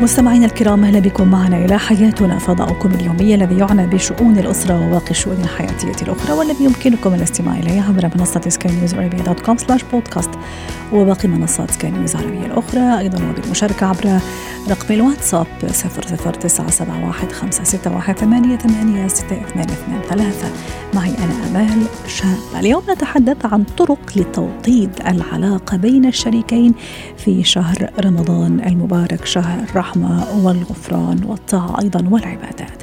مستمعينا الكرام أهلا بكم معنا إلى حياتنا. فضاؤكم اليومي الذي يعنى بشؤون الأسرة وباقي الشؤون الحياتية الأخرى والذي يمكنكم الاستماع إليه عبر منصة سكاي نيوز عربيه dot com slash podcast وباقي منصات سكاي نيوز العربية الأخرى. أيضا وبالمشاركة عبر رقم الواتساب 00971 معي أنا أمال شابه اليوم نتحدث عن طرق لتوطيد العلاقة بين الشريكين في شهر رمضان المبارك شهر الرحمه والغفران والطاعة أيضا والعبادات.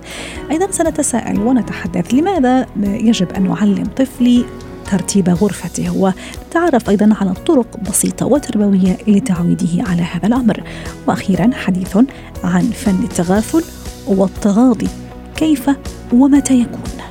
أيضا سنتساءل ونتحدث لماذا يجب أن نعلم طفلي ترتيب غرفته ونتعرف أيضا على طرق بسيطة وتربوية لتعويده على هذا الأمر. وأخيرا حديث عن فن التغافل والتغاضي كيف ومتى يكون؟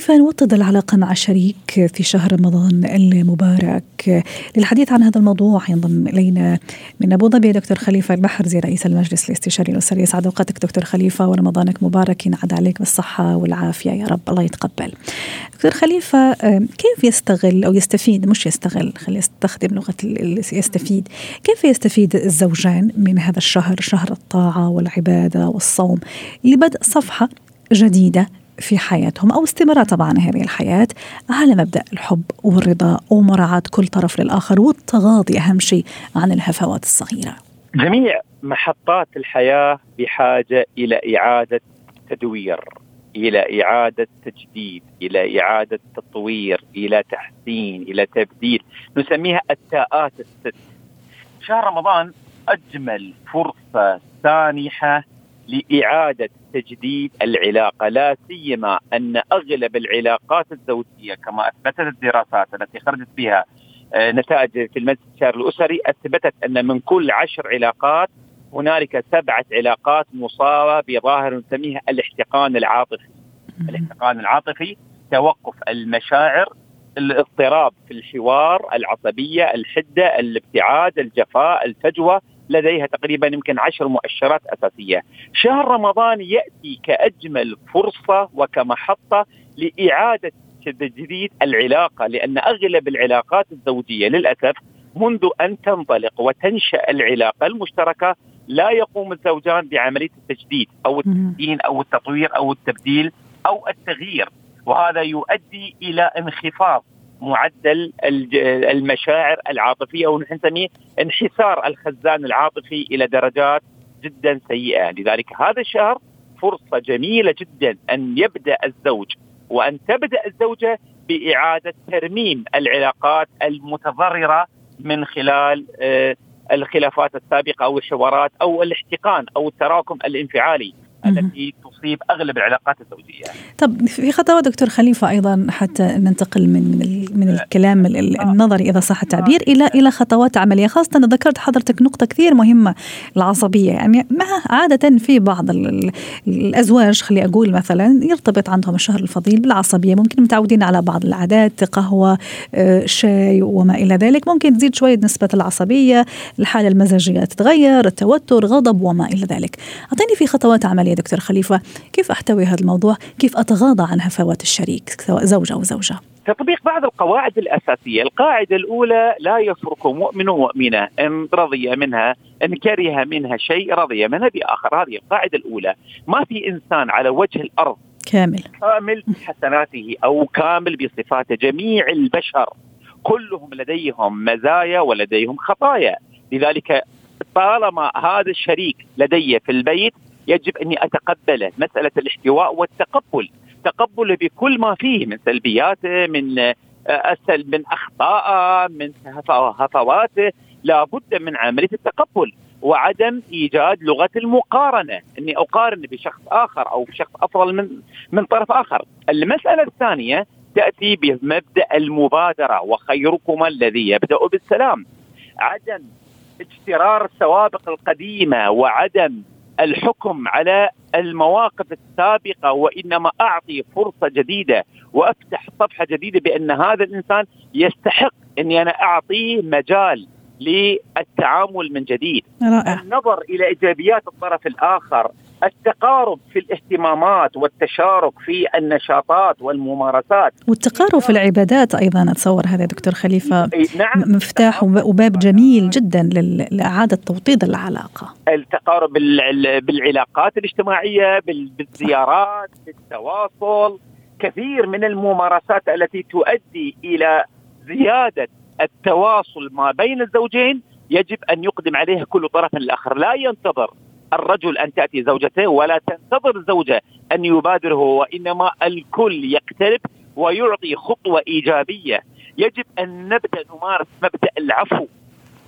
كيف نوطد العلاقة مع الشريك في شهر رمضان المبارك؟ للحديث عن هذا الموضوع ينضم إلينا من أبو ظبي دكتور خليفة البحرزي رئيس المجلس الاستشاري الأسري. يسعد أوقاتك دكتور خليفة ورمضانك مبارك. ينعاد عليك بالصحة والعافية يا رب. الله يتقبل. دكتور خليفة كيف يستغل أو يستفيد مش يستغل خلي يستخدم لغة يستفيد. كيف يستفيد الزوجان من هذا الشهر شهر الطاعة والعبادة والصوم لبدء صفحة جديدة في حياتهم أو استمرار طبعا هذه الحياة على مبدأ الحب والرضا ومراعاة كل طرف للآخر والتغاضي أهم شيء عن الهفوات الصغيرة. جميع محطات الحياة بحاجة إلى إعادة تدوير إلى إعادة تجديد إلى إعادة تطوير إلى تحسين إلى تبديل. نسميها التاءات الست. شهر رمضان أجمل فرصة سانحة لإعادة تجديد العلاقة لا سيما أن أغلب العلاقات الزوجية كما أثبتت الدراسات التي خرجت بها نتائج في المجلس الشهري الأسري أثبتت أن من كل عشر علاقات هنالك سبعة علاقات مصابة بظاهر نسميها الاحتقان العاطفي. الاحتقان العاطفي توقف المشاعر الاضطراب في الحوار العصبية الحدة الابتعاد الجفاء الفجوة لديها تقريبا يمكن عشر مؤشرات أساسية. شهر رمضان يأتي كأجمل فرصة وكمحطة لإعادة تجديد العلاقة لأن أغلب العلاقات الزوجية للأسف منذ أن تنطلق وتنشأ العلاقة المشتركة لا يقوم الزوجان بعملية التجديد أو التحسين أو التطوير أو التبديل أو التغيير وهذا يؤدي إلى انخفاض معدل المشاعر العاطفية أو نحن نسميه انحسار الخزان العاطفي إلى درجات جدا سيئة، لذلك هذا الشهر فرصة جميلة جدا أن يبدأ الزوج وأن تبدأ الزوجة بإعادة ترميم العلاقات المتضررة من خلال الخلافات السابقة أو الحوارات أو الاحتقان أو التراكم الانفعالي. التي تصيب أغلب العلاقات الزوجية. طب في خطوات دكتور خليفة أيضا حتى ننتقل من من من الكلام النظري إذا صح التعبير إلى إلى خطوات عملية. خاصة ذكرت حضرتك نقطة كثير مهمة العصبية. يعني ما عادة في بعض الأزواج خلي أقول مثلا يرتبط عندهم الشهر الفضيل بالعصبية. ممكن متعودين على بعض العادات قهوة شاي وما إلى ذلك. ممكن تزيد شوية نسبة العصبية الحالة المزاجية تتغير التوتر غضب وما إلى ذلك. أعطيني في خطوات عملية. دكتور خليفة كيف أحتوي هذا الموضوع؟ كيف أتغاضى عن هفوات الشريك سواء زوج أو زوجة؟ تطبيق بعض القواعد الأساسية، القاعدة الأولى لا يفرق مؤمن ومؤمنة. إن رضي منها إن كره منها شيء رضي منها بآخر، هذه القاعدة الأولى، ما في إنسان على وجه الأرض كامل. كامل بحسناته أو كامل بصفاته، جميع البشر كلهم لديهم مزايا ولديهم خطايا، لذلك طالما هذا الشريك لدي في البيت يجب أني اتقبله، مسألة الاحتواء والتقبل، تقبله بكل ما فيه من سلبياته من أسل من اخطائه من هفواته لابد من عملية التقبل وعدم إيجاد لغة المقارنة. أني أقارن بشخص آخر أو بشخص أفضل من من طرف آخر. المسألة الثانية تأتي بمبدأ المبادرة وخيركم الذي يبدأ بالسلام. عدم اجترار السوابق القديمة وعدم الحكم على المواقف السابقة وإنما أعطي فرصة جديدة وأفتح صفحة جديدة بأن هذا الإنسان يستحق أني أنا أعطيه مجال للتعامل من جديد رائع. النظر إلى إيجابيات الطرف الآخر التقارب في الاهتمامات والتشارك في النشاطات والممارسات. والتقارب في العبادات أيضا أتصور هذا دكتور خليفة. نعم. مفتاح وباب جميل جدا لإعادة توطيد العلاقة. التقارب بالعلاقات الاجتماعية بالزيارات بالتواصل. كثير من الممارسات التي تؤدي إلى زيادة التواصل ما بين الزوجين يجب أن يقدم عليها كل طرف الآخر. لا ينتظر الرجل أن تأتي زوجته ولا تنتظر الزوجه أن يبادر هو وإنما الكل يقترب ويعطي خطوة إيجابية. يجب أن نبدأ نمارس مبدأ العفو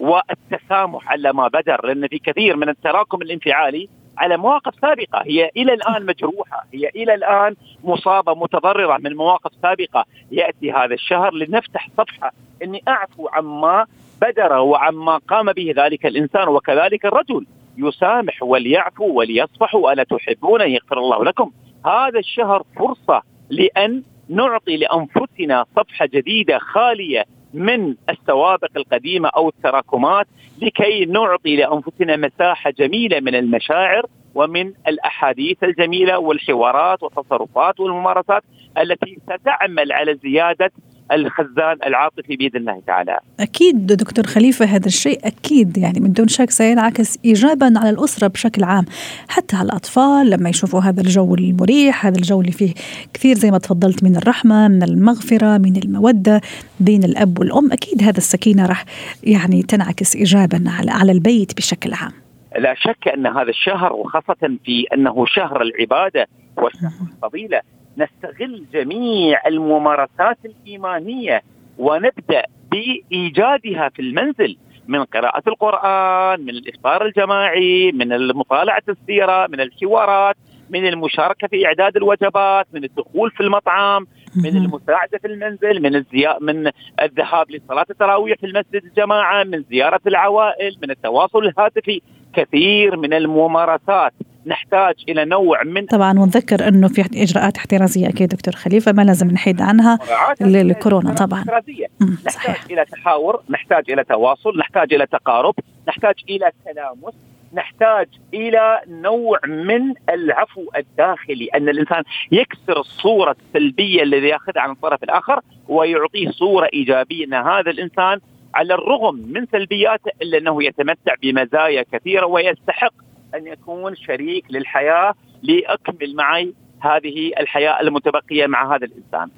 والتسامح على ما بدر لأن في كثير من التراكم الانفعالي على مواقف سابقة. هي إلى الآن مجروحة هي إلى الآن مصابة متضررة من مواقف سابقة. يأتي هذا الشهر لنفتح صفحة إني أعفو عما بدر وعما قام به ذلك الإنسان وكذلك الرجل. يسامح وليعفو وليصفح الا تحبون أن يغفر الله لكم. هذا الشهر فرصة لأن نعطي لأنفسنا صفحة جديدة خالية من السوابق القديمة أو التراكمات لكي نعطي لأنفسنا مساحة جميلة من المشاعر ومن الأحاديث الجميلة والحوارات والتصرفات والممارسات التي ستعمل على زيادة الخزان العاطفي باذن الله تعالى. أكيد دكتور خليفة هذا الشيء أكيد يعني من دون شك سينعكس ايجابا على الأسرة بشكل عام، حتى على الأطفال لما يشوفوا هذا الجو المريح، هذا الجو اللي فيه كثير زي ما تفضلت من الرحمة، من المغفرة، من المودة بين الأب والأم، أكيد هذا السكينة راح يعني تنعكس ايجابا على على البيت بشكل عام. لا شك أن هذا الشهر وخاصة في أنه شهر العبادة وشهر الفضيلة نستغل جميع الممارسات الإيمانية ونبدأ بإيجادها في المنزل من قراءة القرآن، من الإفطار الجماعي، من مطالعة السيرة، من الحوارات، من المشاركة في إعداد الوجبات، من الدخول في المطعم، من المساعدة في المنزل، من الزيا... من الذهاب لصلاة التراويح في المسجد الجماعة، من زيارة العوائل، من التواصل الهاتفي، كثير من الممارسات. نحتاج إلى نوع من طبعا ونذكر إنه في إجراءات احترازية أكيد دكتور خليفة ما لازم نحيد عنها للكورونا طبعا نحتاج صحيح. إلى تحاور نحتاج إلى تواصل نحتاج إلى تقارب نحتاج إلى تلامس نحتاج إلى نوع من العفو الداخلي أن الإنسان يكسر الصورة السلبية الذي يأخذها عن الطرف الآخر ويعطيه صورة إيجابية أن هذا الإنسان على الرغم من سلبياته إلا أنه يتمتع بمزايا كثيرة ويستحق أن يكون شريك للحياة لاكمل معي هذه الحياة المتبقية مع هذا الإنسان.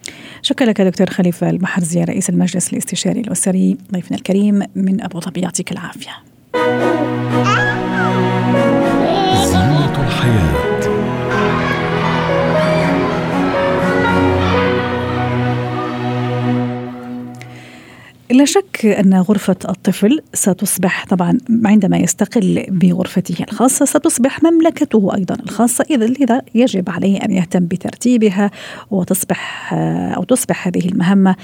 شكرا لك دكتور خليفة المحرزي رئيس المجلس الاستشاري الأسري ضيفنا الكريم من أبو ظبي يعطيك العافية. لا شك أن غرفة الطفل ستصبح طبعا عندما يستقل بغرفته الخاصة ستصبح مملكته أيضا الخاصة إذا لذا يجب عليه أن يهتم بترتيبها وتصبح أو تصبح هذه المهمة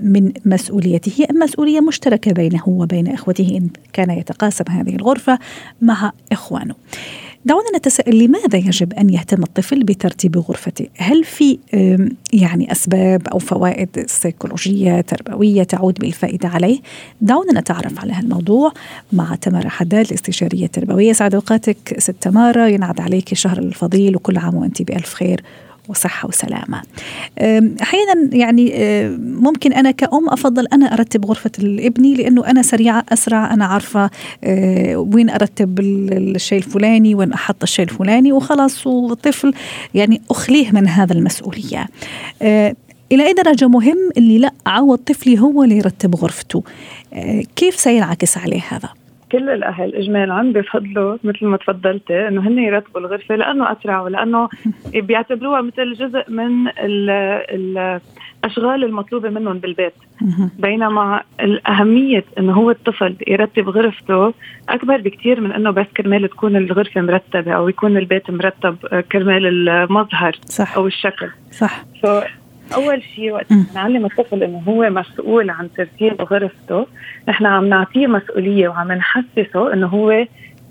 من مسؤوليته مسؤولية مشتركة بينه وبين إخوته إن كان يتقاسم هذه الغرفة مع إخوانه. دعونا نتساءل لماذا يجب أن يهتم الطفل بترتيب غرفته؟ هل في يعني أسباب أو فوائد سيكولوجية تربوية تعود بالفائدة عليه؟ دعونا نتعرف على هالموضوع مع تمارا حداد الاستشارية التربوية، سعد أوقاتك ست تمارا ينعاد عليك الشهر الفضيل وكل عام وأنت بألف خير وصحة وسلامة. أحيانا يعني ممكن أنا كأم أفضل أنا أرتب غرفة ابني لأنه أنا سريعة أسرع أنا عارفة وين أرتب الشيء الفلاني وين أحط الشيء الفلاني وخلاص والطفل يعني أخليه من هذا المسؤولية. إلى أي درجة مهم اللي لا عود طفلي هو اللي يرتب غرفته؟ كيف سينعكس عليه هذا؟ كل الأهل اجمالا بفضلوا مثل ما تفضلتي إنه هن يرتبوا الغرفة لأنه أسرع ولأنه بيعتبروها مثل جزء من الأشغال المطلوبة منهم بالبيت. بينما الأهمية إنه هو الطفل يرتب غرفته أكبر بكثير من إنه بس كرمال تكون الغرفة مرتبة أو يكون البيت مرتب كرمال المظهر صح. أو الشكل. صح. أول شيء وقت نعلم الطفل إنه هو مسؤول عن ترتيب غرفته نحن عم نعطيه مسؤولية وعم نحسسه إنه هو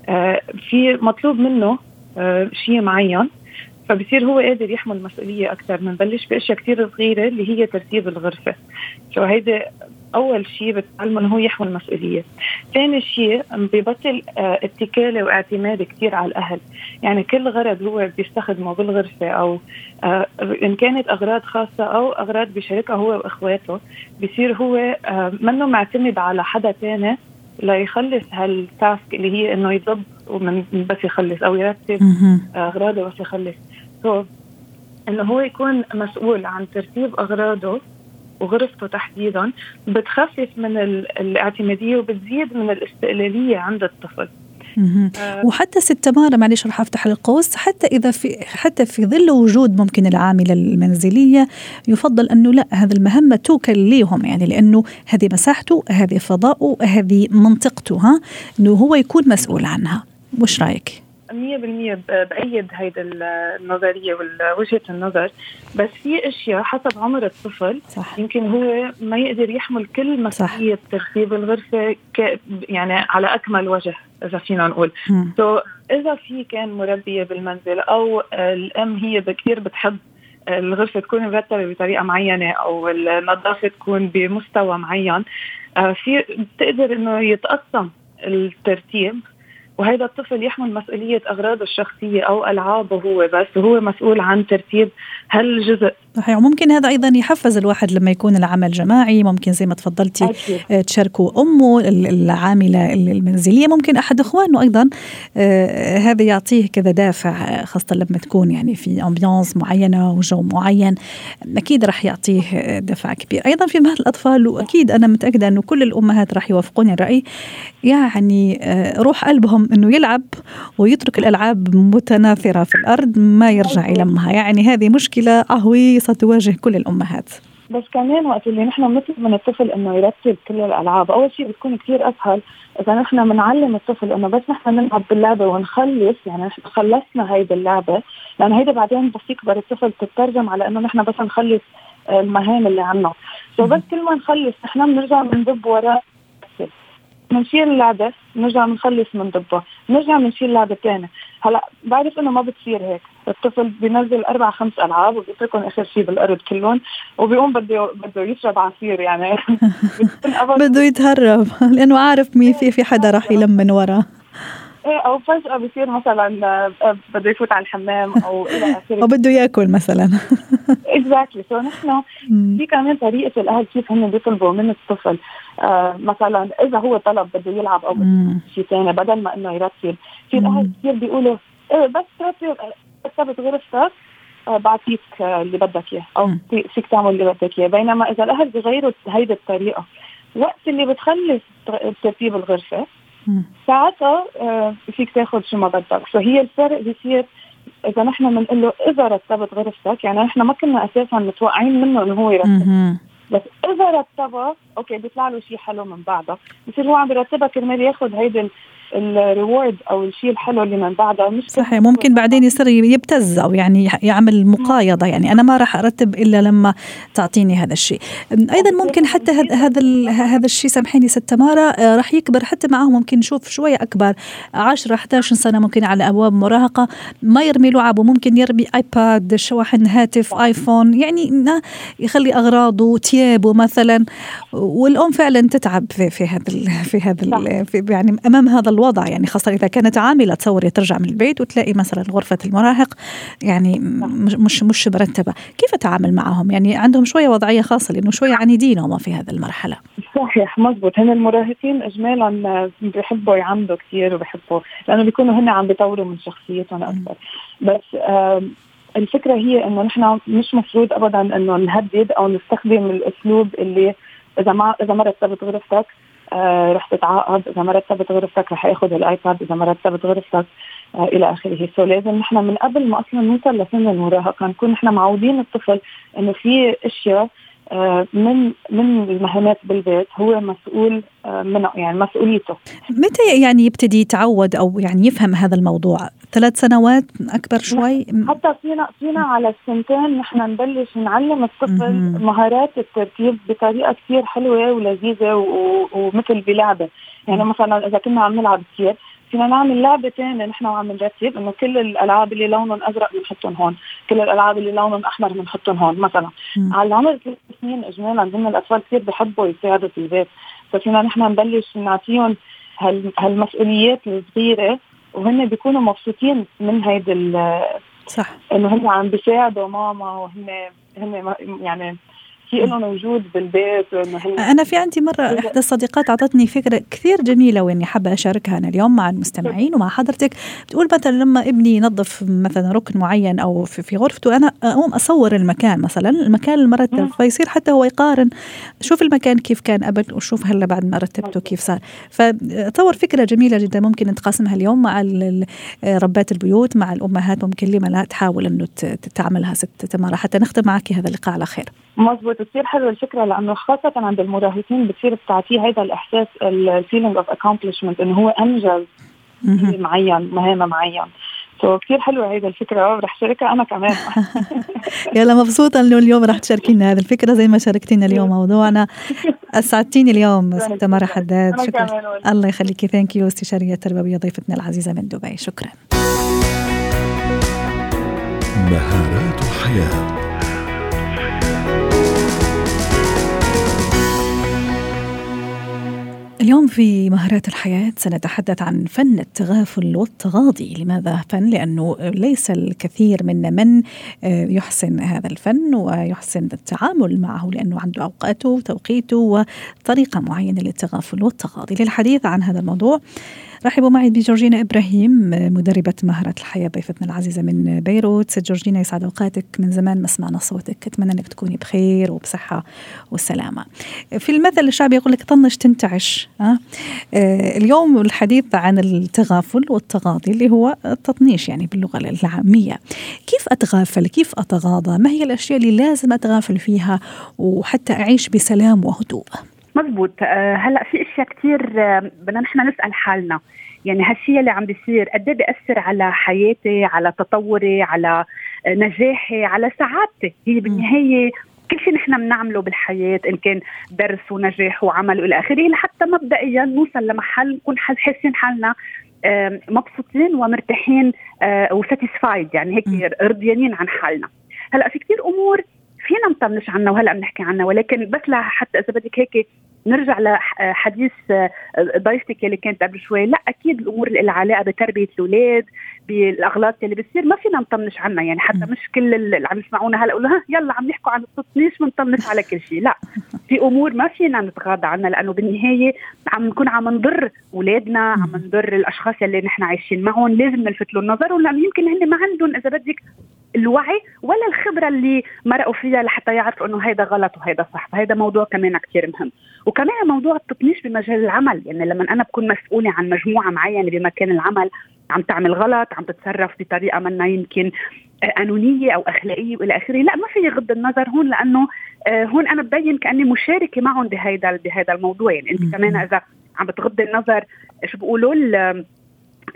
آه في مطلوب منه آه، شيء معين. فبصير هو قادر يحمل مسؤولية أكثر بنبلش بأشياء كثير صغيرة اللي هي ترتيب الغرفة. سو هيدا أول شيء بتعلمه إنه هو يحمل مسؤوليه ثاني شيء ببطل آه، اتكالة واعتماد كثير على الأهل. يعني كل غرض هو بيستخدمه بالغرفة أو آه، إن كانت أغراض خاصة أو أغراض بيشاركها هو وإخواته بصير هو آه، منه معتمد على حدا ثاني ليخلص هال task اللي هي إنه يضب ومن بس يخلص أو يرتب أغراضه بس يخلص. so إنه هو يكون مسؤول عن ترتيب أغراضه وغرفته تحديدا بتخفف من الاعتمادية وبتزيد من الاستقلالية عند الطفل. آه. وحتى ست تمارا معلش رح أفتح القوس حتى إذا في حتى في ظل وجود ممكن العاملة المنزلية يفضل أنه لا هذه المهمة توكل ليهم يعني لأنه هذه مساحته هذه فضاؤه هذه منطقته ها إنه هو يكون مسؤول عنها. وش رأيك؟ 100% بأيد هيدي النظرية ووجهة النظر. بس في أشياء حسب عمر الطفل صح. يمكن هو ما يقدر يحمل كل مسؤولية ترتيب الغرفة يعني على أكمل وجه إذا فينا نقول. سو so, إذا في كان مربية بالمنزل أو الأم هي كثير بتحب الغرفة تكون مرتبة بطريقة معينة أو النظافة تكون بمستوى معين آه، في بتقدر إنه يتقسم الترتيب. وهذا الطفل يحمل مسؤولية أغراضه الشخصية أو ألعابه هو بس وهو مسؤول عن ترتيب هالجزء صحيح. وممكن هذا أيضا يحفز الواحد لما يكون العمل جماعي. ممكن زي ما تفضلتي أكيد. آه، تشاركوا أمه العاملة المنزلية. ممكن أحد إخوانه أيضا آه، هذا يعطيه كذا دافع خاصة لما تكون يعني في امبيونس معينة وجو معين أكيد راح يعطيه دفع كبير. أيضا في مهل الأطفال وأكيد أنا متأكدة إنه كل الأمهات راح يوافقوني الرأي يعني آه، روح قلبهم إنه يلعب ويترك الألعاب متناثرة في الأرض ما يرجع يلمها يعني هذه مشكلة عهوية تواجه كل الأمهات. بس كمان وقت اللي نحن بنطلب من الطفل إنه يرتب كل الألعاب، أول شيء بتكون كثير أسهل إذا نحن بنعلم الطفل إنه بس نحن نلعب باللعبة ونخلص يعني نحن خلصنا هيدي اللعبة، لأن هيدا بعدين بس يكبر الطفل تترجم على إنه نحن بس نخلص المهام اللي عنا، سو بس كل ما نخلص نحن بنرجع بندب وراه بنشيل اللعبة بنرجع بنخلص بندبها، بنرجع بنشيل لعبه ثانية، هلا بعرف إنه ما بتصير هيك. الطفل بينزل أربع خمس ألعاب وبيتركهم آخر شيء بالارض كلهم وبيقوم بده بده يشرب عصير يعني. بده يتهرب لأنه عارف مين في في حدا راح يلمن وراه إيه أو فجأة بصير مثلا آه، بده يفوت على الحمام أو إلى آخره. أو بده يأكل مثلا. exactly so نحن في كمان طريقة الأهل كيف هم بيطلبوا من الطفل. آه مثلا إذا هو طلب بده يلعب أو شيء ثاني بدل ما إنه يرتب. في الأهل كثير بيقولوا إيه بس ترتب رتبت غرفتك آه بعطيك آه اللي بدك إياه أو فيك تعمل اللي بدك إياه. بينما إذا الأهل بغيروا هيدي الطريقة وقت اللي بتخلص ترتيب الغرفة ساعتها آه فيك تاخذ شو ما بدك. فهي الفرق بيصير إذا نحن بنقول له إذا رتبت غرفتك يعني نحن ما كنا أساسا متوقعين منه إنه هو يرتب. بس إذا رتبها okay بيطلع له شيء حلو من بعدها بصير هو عم يرتبها كرمال ياخذ هيدي ال reward أو الشيء الحلو اللي من بعدها مش صحيح ممكن بعدين يصير يبتز أو يعني يعمل مقايضة. يعني أنا ما راح أرتب إلا لما تعطيني هذا الشيء. أيضا ممكن حتى هذا هذا الشيء سامحيني ست تمارا آه، راح يكبر حتى معه ممكن نشوف شوية أكبر 10 11 سنة ممكن على أبواب مراهقة. ما يرمي لعبه ممكن يرمي iPad شواحن هاتف iPhone يعني يخلي أغراضه ثيابه مثلا. والأم فعلا تتعب في هذا في هذا يعني أمام هذا الوضع يعني خاصة إذا كانت عاملة تصوري ترجع من البيت وتلاقي مثلا غرفة المراهق يعني مش مش مرتبة. كيف أتعامل معهم؟ يعني عندهم شوية وضعية خاصة لأنه شوية عنيدين هم في هذه المرحلة. صحيح مزبوط. هن المراهقين إجمالا بيحبوا يعمدوا كثير وبيحبوا لأنه بيكونوا هن عم بيطوروا من شخصيتهم أكثر. بس الفكرة هي إنه نحن مش مفروض أبدا إنه نهدد أو نستخدم الأسلوب اللي إذا ما إذا ما رتبت غرفتك آه رح تتعاقب إذا ما رتبت غرفتك رح ياخذ الآيباد إذا ما رتبت غرفتك آه إلى آخره. سو لازم نحن من قبل ما أصلا نوصل لسن المراهقة نكون نحن معودين الطفل إنه في أشياء من من المهمات بالبيت هو مسؤول آه، منه يعني مسؤوليته. متى يعني يبتدي يتعود أو يعني يفهم هذا الموضوع؟ ثلاث سنوات أكبر شوي؟ حتى فينا فينا على السنتين نحن نبلش نعلم الطفل مهارات الترتيب بطريقة كثير حلوة ولذيذة ومثل بلعبة. يعني مثلا إذا كنا عم نلعب كثير فينا نعمل لعبة ثانية نحن وعم نرتب إنه كل الألعاب اللي لونهم أزرق بنحطهم هون، كل الألعاب اللي لونهم أحمر بنحطهم هون مثلا. م. على العمر ثلاث سنين اجمالا هم الأطفال كثير بحبوا يساعدوا في البيت، ففينا نحن نبلش نعطيهم هالمسؤوليات الصغيرة وهن بيكونوا مبسوطين من هيدي صح إنه هم عم بيساعدوا ماما وهن هن يعني في لهم وجود بالبيت أنا في عندي مرة أحدى الصديقات أعطتني فكرة كثير جميلة وإني حابة أشاركها أنا اليوم مع المستمعين ومع حضرتك. بتقول مثلا لما ابني ينظف مثلا ركن معين أو في, غرفته أنا أقوم أصور المكان مثلا المكان المرتب فيصير حتى هو يقارن. شوف المكان كيف كان قبل وشوف هلا بعد ما رتبته كيف صار. فتصور فكرة جميلة جدا ممكن نتقاسمها اليوم مع ربات البيوت مع الأمهات ممكن لما لا تحاول إنه تعملها ست تمارة حتى نختم معك هذا اللقاء على خير. مزبوط. بتصير حلوة الفكرة لأنه خاصة عند المراهقين بتصير بتعطيه هذا الإحساس ال feeling of accomplishment إنه هو أنجز معين مهمة معين. سو كثير حلوة هيدا الفكرة ورح شاركها أنا كمان. يلا مبسوطة إنه اليوم رح تشاركينا هذه الفكرة زي ما شاركتينا اليوم موضوعنا. أسعدتيني اليوم ست تمارة حداد شكرا. الله يخليكي. thank you استشارية تربويه ضيفتنا العزيزة من دبي. شكرا. مهارات الحياة اليوم في مهارات الحياة سنتحدث عن فن التغافل والتغاضي لماذا فن؟ لأنه ليس الكثير منا من آه، يحسن هذا الفن ويحسن التعامل معه لأنه عنده أوقاته وتوقيته وطريقة معينة للتغافل والتغاضي للحديث عن هذا الموضوع رحبوا معي بجورجينا إبراهيم مدربة مهارة الحياة ضيفتنا العزيزة من بيروت. ست جورجينا يسعد أوقاتك. من زمان ما سمعنا صوتك. أتمنى أنك تكوني بخير وبصحة وسلامة. في المثل الشعبي يقول لك طنش تنتعش آه اليوم الحديث عن التغافل والتغاضي اللي هو التطنيش يعني باللغة العامية. كيف أتغافل؟ كيف أتغاضى؟ ما هي الأشياء اللي لازم أتغافل فيها وحتى أعيش بسلام وهدوء؟ مزبوط آه، هلأ في أشياء كثير آه، بدنا نحن نسأل حالنا. يعني هالشيء اللي عم بيصير قد إيه بيأثر على حياتي على تطوري على آه، نجاحي على سعادتي. هي بالنهاية كل شيء نحن بنعمله بالحياة إن كان درس ونجاح وعمل وإلى آخره لحتى مبدئيا نوصل لمحل نكون حاسين حالنا مبسوطين ومرتاحين وساتيسفايد يعني هيك رضيانين عن حالنا. هلأ في كثير أمور فينا نطنش عنها وهلأ بنحكي عنها ولكن بس لحتى إذا بدك هيك نرجع لحديث ضيفتك اللي كانت قبل شوي. لا أكيد الأمور اللي لها علاقة بتربية الأولاد بالأغلاط اللي بتصير ما فينا نطنش عنها يعني حتى مش كل اللي عم يسمعونا هلأ يقولوا ها يلا عم نحكوا عن التطنيش بنطنش على كل شيء. لا في أمور ما فينا نتغاضى عنها لأنه بالنهاية عم نكون عم نضر أولادنا عم نضر الأشخاص اللي نحن عايشين معهم. لازم نلفت له النظر ولأنه يمكن هن ما عندهم إذا بدك الوعي ولا الخبرة اللي مرقوا فيها لحتى يعرفوا إنه هيدا غلط وهيدا صح. فهيدا موضوع كمان كثير مهم. وكمان موضوع التطنيش بمجال العمل. يعني لما أنا بكون مسؤولة عن مجموعة معينة بمكان العمل عم تعمل غلط عم تتصرف بطريقة منا يمكن قانونيه أو أخلاقية وإلى آخره لا ما في غض النظر هون لأنه آه، هون أنا ببين كأني مشاركة معهم بهذا بهذا الموضوع. يعني أنت كمان إذا عم بتغضي النظر شو بيقولوا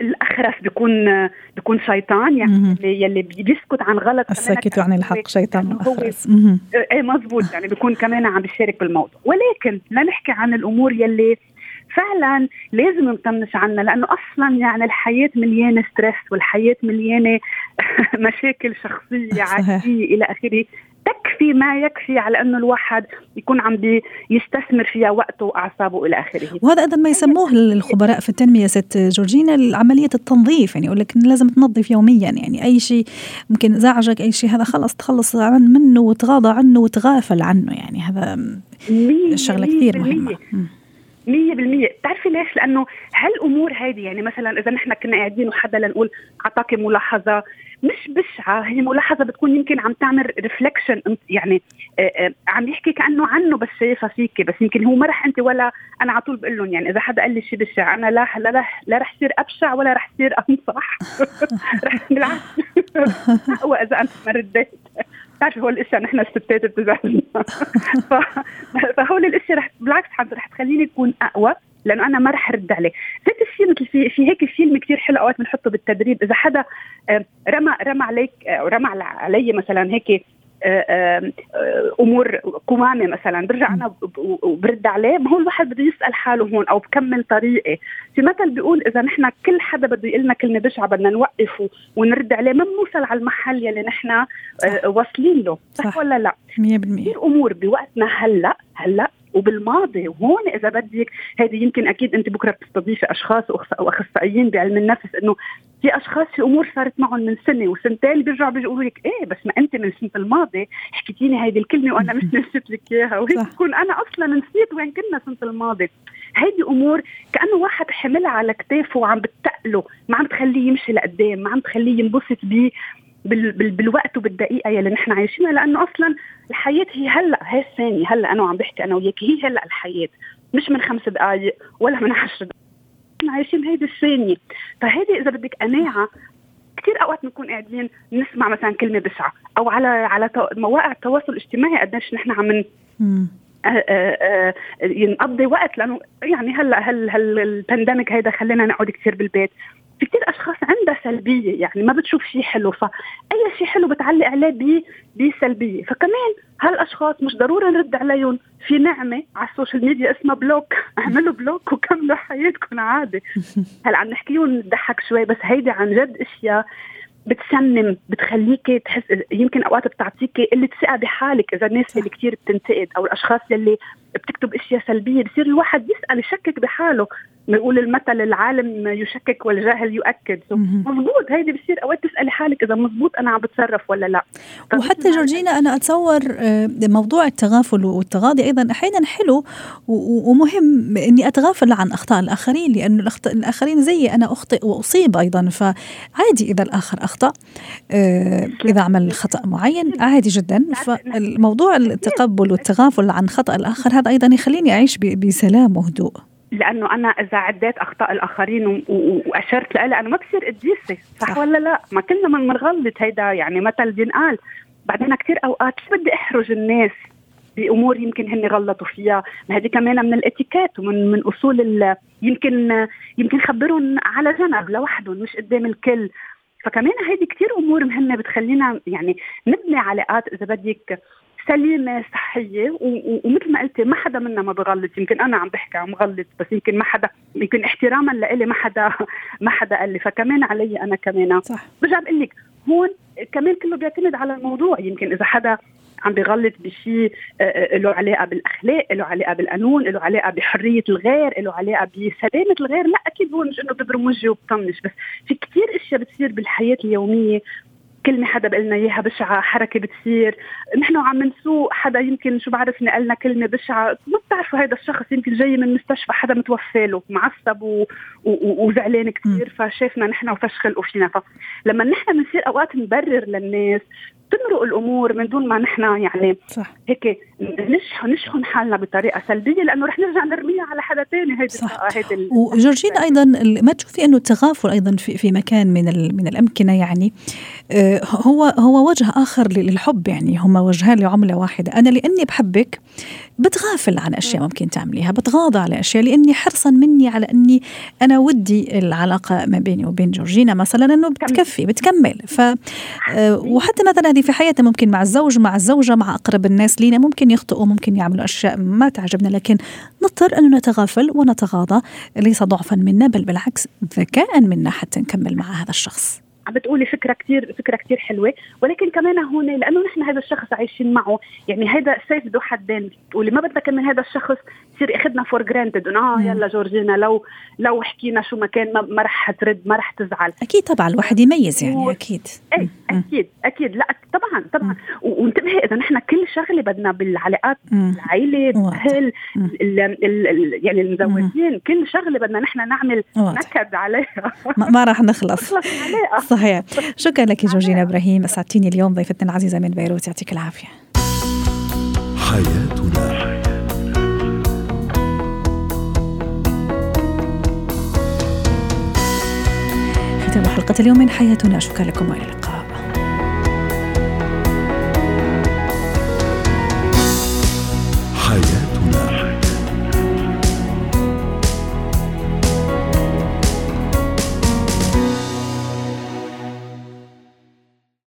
الأخرس بيكون بيكون شيطان يعني يلي بيسكت عن غلط الساكت عن الحق شيطان الأخرس. إيه مزبوط يعني بيكون كمان عم بيشارك بالموضوع. ولكن لنحكي عن الأمور يلي فعلا لازم نطنش عنها لأنه أصلا يعني الحياة مليانة ستريس والحياة مليانة مشاكل شخصية عاديه إلى آخره. تكفي ما يكفي على أنه الواحد يكون عم يستثمر فيها وقته وأعصابه إلى آخره. وهذا أيضا ما يسموه الخبراء في التنمية ست جورجينا عمليه التنظيف. يعني يقول لك لازم تنظف يوميا. يعني أي شيء ممكن زعجك أي شيء هذا خلص تخلص منه وتغاضى عنه وتغافل عنه. يعني هذا شغلة كثير مهمة. مية بالمية. بتعرفي ليش؟ لأنه هالأمور هذه يعني مثلا إذا نحن كنا قاعدين وحدا لنقول أعطاك ملاحظة مش بشعة هي ملاحظة بتكون يمكن عم تعمل ريفلكشن يعني آآ آآ عم يحكي كأنه عنه بس شايفها فيك بس يمكن هو ما رح أنت ولا أنا على طول بقول لهم يعني إذا حدا قال لي شيء بشع أنا لا لا لا, لا رح صير أبشع ولا رح صير أنصح. رح بالعكس. أقوى إذا أنت ما رديت بتعرفي هول الاشياء نحن الستات بتزعجنا فهول الاشياء رح بالعكس رح تخليني أكون أقوى لأنه أنا ما رح أرد عليه. ذات الشيء مثل في في هيك فيلم كثير حلو أوقات بنحطه بالتدريب. إذا حدا رمى رمى عليك آه، رمى علي مثلا هيك أمور قمامة مثلا برجع أنا وبرد عليه ما هو الواحد بده يسأل حاله هون أو بكمل طريقي في مثل بيقول إذا نحن كل حدا بده يقول لنا كلمة بشعة بدنا نوقف ونرد عليه ما بنوصل على المحل يلي نحن واصلين له. صح, صح. ولا لا؟ 100% كثير أمور بوقتنا هلأ هلأ وبالماضي. وهون إذا بدك هذه يمكن أكيد أنت بكرة بتستضيفي أشخاص وأخصائيين بعلم النفس إنه في اشخاص في أمور صارت معهم من سنة وسنتين بيرجعوا بيقولوا لك إيه بس ما أنت من السنة الماضيه حكيتيني هيدي الكلمة وأنا مش نسيت لك إياها وهيك بكون أنا أصلا نسيت وين كنا السنة الماضيه هيدي أمور كأنه واحد حملها على كتافه وعم بتقله ما عم تخليه يمشي لقدام ما عم تخليه ينبسط بيه بال بال بالوقت وبالدقيقة يلي نحن عايشينها لأنه أصلا الحياة هي هلأ هي الثانية هلأ أنا وعم بحكي أنا وياك هي هلأ الحياة مش من خمس دقائق ولا من عشر دقائق نحن عايشين هيدي الثانية. فهيدي إذا بدك قناعة كثير أوقات بنكون قاعدين نسمع مثلا كلمة بشعة أو على على مواقع التواصل الاجتماعي قديش نحن عم نقضي وقت لأنه يعني هلا هل هل ال pandemic هيدا خلينا نقعد كثير بالبيت. في كثير أشخاص عندها سلبية يعني ما بتشوف شيء حلو فاي شيء حلو بتعلق عليه بسلبية. فكمان هالأشخاص مش ضروري نرد عليهم. في نعمة على ال social media اسمها block. اعملوا block وكملوا حياتكم عادي. هلا عم نحكيهم نضحك شوي بس هيدي عن جد أشياء بتسمم بتخليك تحس يمكن أوقات بتعطيك قلة ثقة بحالك إذا الناس اللي كثير بتنتقد أو الأشخاص اللي بتكتب أشياء سلبية بصير الواحد يسأل يشكك بحاله. بنقول المثل العالم يشكك والجاهل يؤكد. مضبوط هيدي بصير أوقات تسألي حالك إذا مضبوط أنا عم بتصرف ولا لا. وحتى جورجينا أنا أتصور آه، موضوع التغافل والتغاضي أيضا أحيانا حلو ومهم إني أتغافل عن أخطاء الآخرين لأنه الآخرين زيي أنا أخطئ وأصيب أيضا. فعادي إذا الآخر أخطأ آه، إذا عمل خطأ معين عادي جدا. فالموضوع التقبل والتغافل عن خطأ الآخر هذا أيضا يخليني أعيش بسلام وهدوء. لأنه أنا إذا عديت أخطاء الآخرين وأشرت لها أنا ما بصير قديسه صح, صح. ولا لا؟ ما كلنا من بنغلط هيدا يعني مثل بينقال بعدين كثير أوقات شو بدي أحرج الناس بأمور يمكن هن غلطوا فيها، ما هذه كمان من الإتيكيت ومن من أصول يمكن يمكن خبرهم على جنب لوحدهم مش قدام الكل، فكمان هيدي كثير أمور مهمة بتخلينا يعني نبني علاقات إذا بدك سليمة صحية ومثل ما قلتي ما حدا منا ما بغلط. يمكن أنا عم بحكي عم غلط بس يمكن ما حدا يمكن احتراما لإلي ما حدا ما حدا قال لي. فكمان علي أنا كمان. صح. برجع بقول لك هون كمان كله بيعتمد على الموضوع. يمكن إذا حدا عم بغلط بشيء آه، آه، له علاقة بالأخلاق، له علاقة بالقانون، له علاقة بحرية الغير، له علاقة بسلامة الغير، لا أكيد هو مش إنه ببرم وجهي وبطنش بس في كثير أشياء بتصير بالحياة اليومية كلمه حدا بقلنا إياها بشعة حركة بتصير. نحن وعم نسوق حدا يمكن شو بعرف نقلنا كلمه بشعة. ما بتعرفوا هذا الشخص يمكن جاي من مستشفى حدا متوفى له معصب و... و... وزعلان كثير فشافنا نحن وفش خلقه فينا فلما نحن بنصير أوقات نبرر للناس تمرق الأمور من دون ما نحن يعني صح. هيك نشحن نشحن حالنا بطريقة سلبية لأنه رح نرجع نرميها على حدا ثاني هيدي هيدي وجورجين أيضا ما تشوفي أنه التغافل أيضا في, في مكان من من الأمكنة يعني؟ آه، هو هو وجه آخر للحب يعني. هما وجهان لعملة واحدة. أنا لأني بحبك بتغافل عن أشياء ممكن تعمليها بتغاضى على أشياء لأني حرصا مني على أني أنا ودي العلاقة ما بيني وبين جورجينا مثلا انه بتكفي بتكمل. ف آه، وحتى مثلا هذه في حياتنا ممكن مع الزوج مع الزوجة مع أقرب الناس لينا ممكن يخطئوا ممكن يعملوا أشياء ما تعجبنا لكن نضطر انه نتغافل ونتغاضى ليس ضعفا منا بل بالعكس ذكاء منا حتى نكمل مع هذا الشخص. عم بتقولي فكرة كثير فكرة كثير حلوة. ولكن كمان هون لأنه نحن هذا الشخص عايشين معه يعني هذا سيف ذو حدين. بتقولي ما بدنا كمان هذا الشخص يصير اخذنا for granted إنه آه يلا جورجينا لو لو حكينا شو ما كان ما, رح ترد ما رح تزعل. أكيد طبعا الواحد يميز يعني و... أكيد. إيه أكيد أكيد. لا طبعا طبعا. وانتبهي إذا نحن كل شغلة بدنا بالعلاقات العائله الأهل يعني المزوجين كل شغلة بدنا نحن نعمل نكد عليها. ما راح نخلص. صحيح. شكرا لك جورجينا إبراهيم أسعدتيني اليوم ضيفتنا العزيزة من بيروت يعطيك العافية. حياتنا. ختام حلقة اليوم من حياتنا. شكرا لكم وإلى اللقاء. حياتنا.